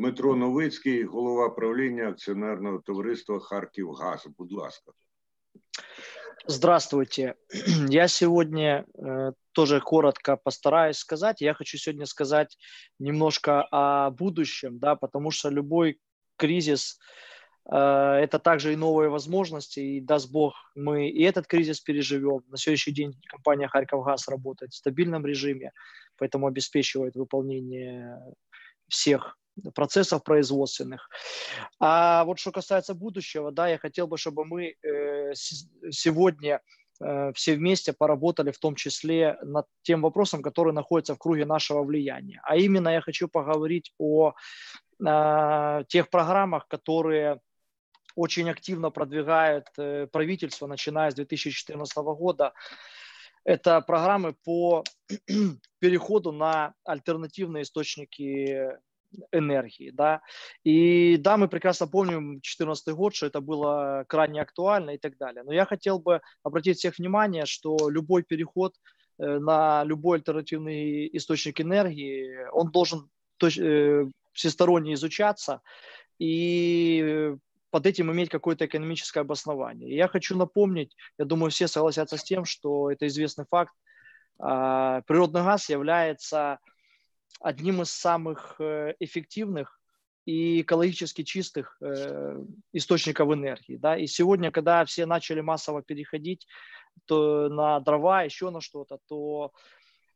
Дмитро Новицький, голова правління акціонерного товариства Харківгаз. Будь ласка. Здравствуйте. Я сегодня э, тоже коротко постараюсь сказать. Я хочу сегодня сказать немножко о будущем, да, потому что любой кризис э, это также и новые возможности, и даст Бог, мы и этот кризис переживем. На следующий день компания Харьковгаз работает в стабильном режиме, поэтому обеспечивает выполнение всех процессов производственных. А вот что касается будущего, да, я хотел бы, чтобы мы э, сегодня э, все вместе поработали в том числе над тем вопросом, который находится в круге нашего влияния. А именно я хочу поговорить о э, тех программах, которые очень активно продвигает правительство, начиная с 2014 года. Это программы по переходу на альтернативные источники энергии, да. И да, мы прекрасно помним 2014 год, что это было крайне актуально и так далее. Но я хотел бы обратить всех внимание, что любой переход э, на любой альтернативный источник энергии, он должен э, всесторонне изучаться и под этим иметь какое-то экономическое обоснование. И я хочу напомнить, я думаю, все согласятся с тем, что это известный факт, а, природный газ является одним из самых э, эффективных и экологически чистых э, источников энергии. Да? И сегодня, когда все начали массово переходить то на дрова, еще на что-то, то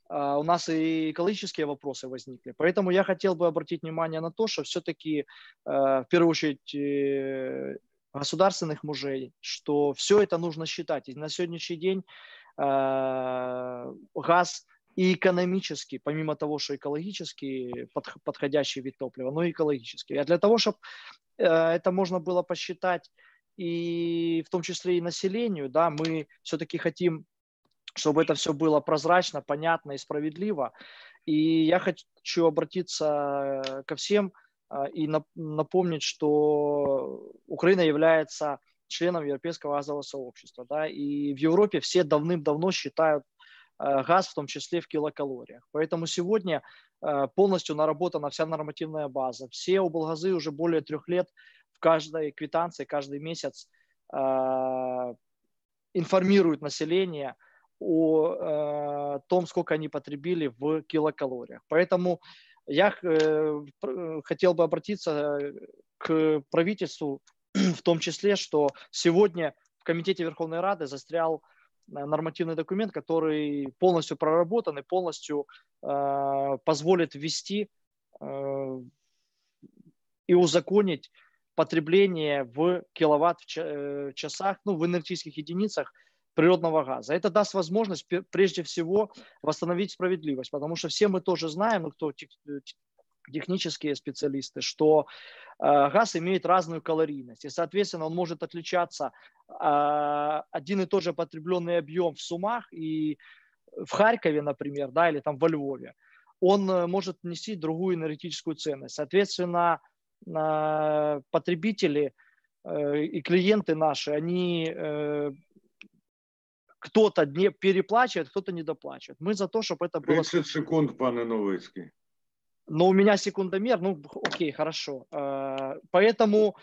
Uh, у нас и экологические вопросы возникли. Поэтому я хотел бы обратить внимание на то, что все-таки, uh, в первую очередь, uh, государственных мужей, что все это нужно считать. И на сегодняшний день газ и экономически, помимо того, что экологически подходящий вид топлива, но и экологически. А для того, чтобы э, это можно было посчитать и в том числе и населению, да, мы все-таки хотим, чтобы это все было прозрачно, понятно и справедливо. И я хочу обратиться ко всем э, и напомнить, что Украина является членом Европейского газового сообщества. Да, и в Европе все давным-давно считают газ, в том числе в килокалориях. Поэтому сегодня э, полностью наработана вся нормативная база. Все облгазы уже более трех лет в каждой квитанции, каждый месяц э, информируют население о том, сколько они потребили в килокалориях. Поэтому я хотел бы обратиться к правительству в том числе, что сегодня в Комитете Верховной Рады застрял Э, нормативный документ, который полностью проработан и полностью э, позволит ввести э, и узаконить потребление в киловатт-часах, э, ну, в энергетических единицах природного газа. Это даст возможность прежде всего восстановить справедливость, потому что все мы тоже знаем, ну, кто технические специалисты, что э, газ имеет разную калорийность, и, соответственно, он может отличаться э, один и тот же потребленный объем в сумах и в Харькове, например, да, или там во Львове, он э, может нести другую энергетическую ценность. Соответственно, потребители и клиенты наши, они кто-то не переплачивает, кто-то недоплачивает. Мы за то, чтобы это было... 30 секунд, пане Новицкий но у меня секундомер, ну, окей, хорошо. Э, поэтому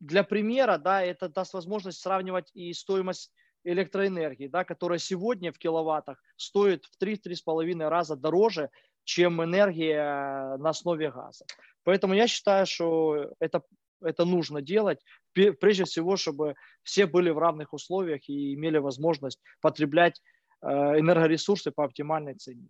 для примера, да, это даст возможность сравнивать и стоимость электроэнергии, да, которая сегодня в киловаттах стоит в 3-3,5 раза дороже, чем энергия на основе газа. Поэтому я считаю, что это, это нужно делать, прежде всего, чтобы все были в равных условиях и имели возможность потреблять э, энергоресурсы по оптимальной цене.